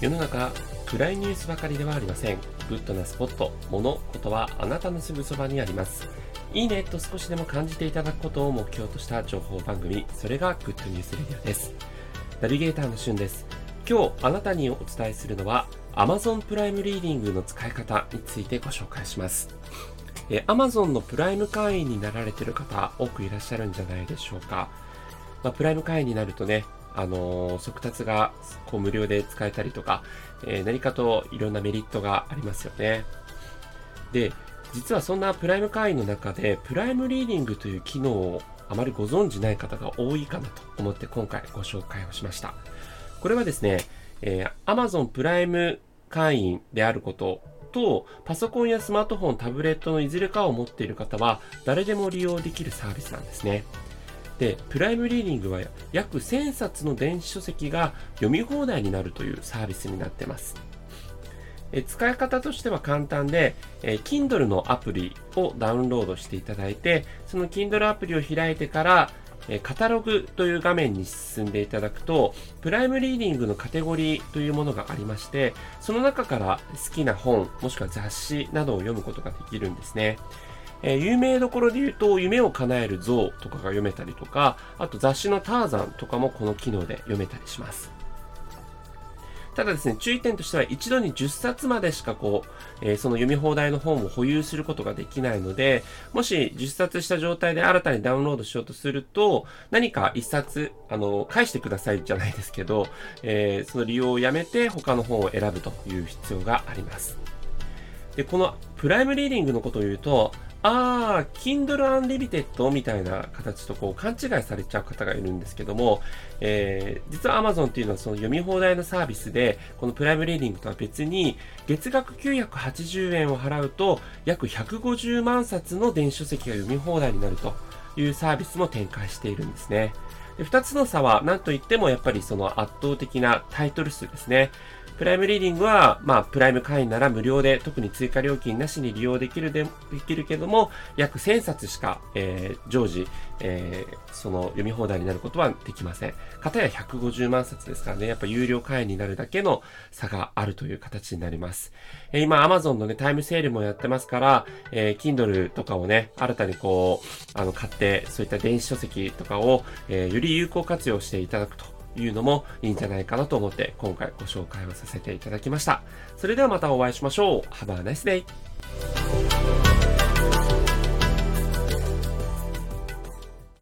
世の中暗いニュースばかりではありません。グッドなスポット物事はあなたのすぐそばにあります。いいねと少しでも感じていただくことを目標とした情報番組それがグッドニュースレディオです。ナビゲーターのしゅんです。今日あなたにお伝えするのは Amazon プライムリーディングの使い方についてご紹介します。え Amazon のプライム会員になられている方多くいらっしゃるんじゃないでしょうか、まあ、プライム会員になるとねあの速達がこう無料で使えたりとか、えー、何かといろんなメリットがありますよね。で、実はそんなプライム会員の中で、プライムリーディングという機能をあまりご存知ない方が多いかなと思って今回ご紹介をしました。これはですね、えー、Amazon プライム会員であることと、パソコンやスマートフォン、タブレットのいずれかを持っている方は、誰でも利用できるサービスなんですね。で、プライムリーディングは約1000冊の電子書籍が読み放題になるというサービスになってます。え使い方としては簡単で、え Kindle のアプリをダウンロードしていただいて、その Kindle アプリを開いてから、えカタログという画面に進んでいただくと、プライムリーディングのカテゴリーというものがありまして、その中から好きな本、もしくは雑誌などを読むことができるんですね。えー、有名どころで言うと、夢を叶える像とかが読めたりとか、あと雑誌のターザンとかもこの機能で読めたりします。ただですね、注意点としては一度に10冊までしかこう、えー、その読み放題の本を保有することができないので、もし10冊した状態で新たにダウンロードしようとすると、何か1冊、あの、返してくださいじゃないですけど、えー、その利用をやめて他の本を選ぶという必要があります。で、このプライムリーディングのことを言うと、ああ、Kindle Unlimited みたいな形とこう勘違いされちゃう方がいるんですけども、えー、実は Amazon っていうのはその読み放題のサービスで、このプライムリーディングとは別に、月額980円を払うと、約150万冊の電子書籍が読み放題になるというサービスも展開しているんですね。で2つの差は何と言ってもやっぱりその圧倒的なタイトル数ですね。プライムリーディングは、まあ、プライム会員なら無料で、特に追加料金なしに利用できるで、できるけども、約1000冊しか、えー、常時、えー、その読み放題になることはできません。かたや150万冊ですからね、やっぱ有料会員になるだけの差があるという形になります。えー、今、Amazon のね、タイムセールもやってますから、えー、Kindle とかをね、新たにこう、あの、買って、そういった電子書籍とかを、えー、より有効活用していただくというのもいいんじゃないかなと思って今回ご紹介をさせていただきました。それではまたお会いしましょう。Have a nice day!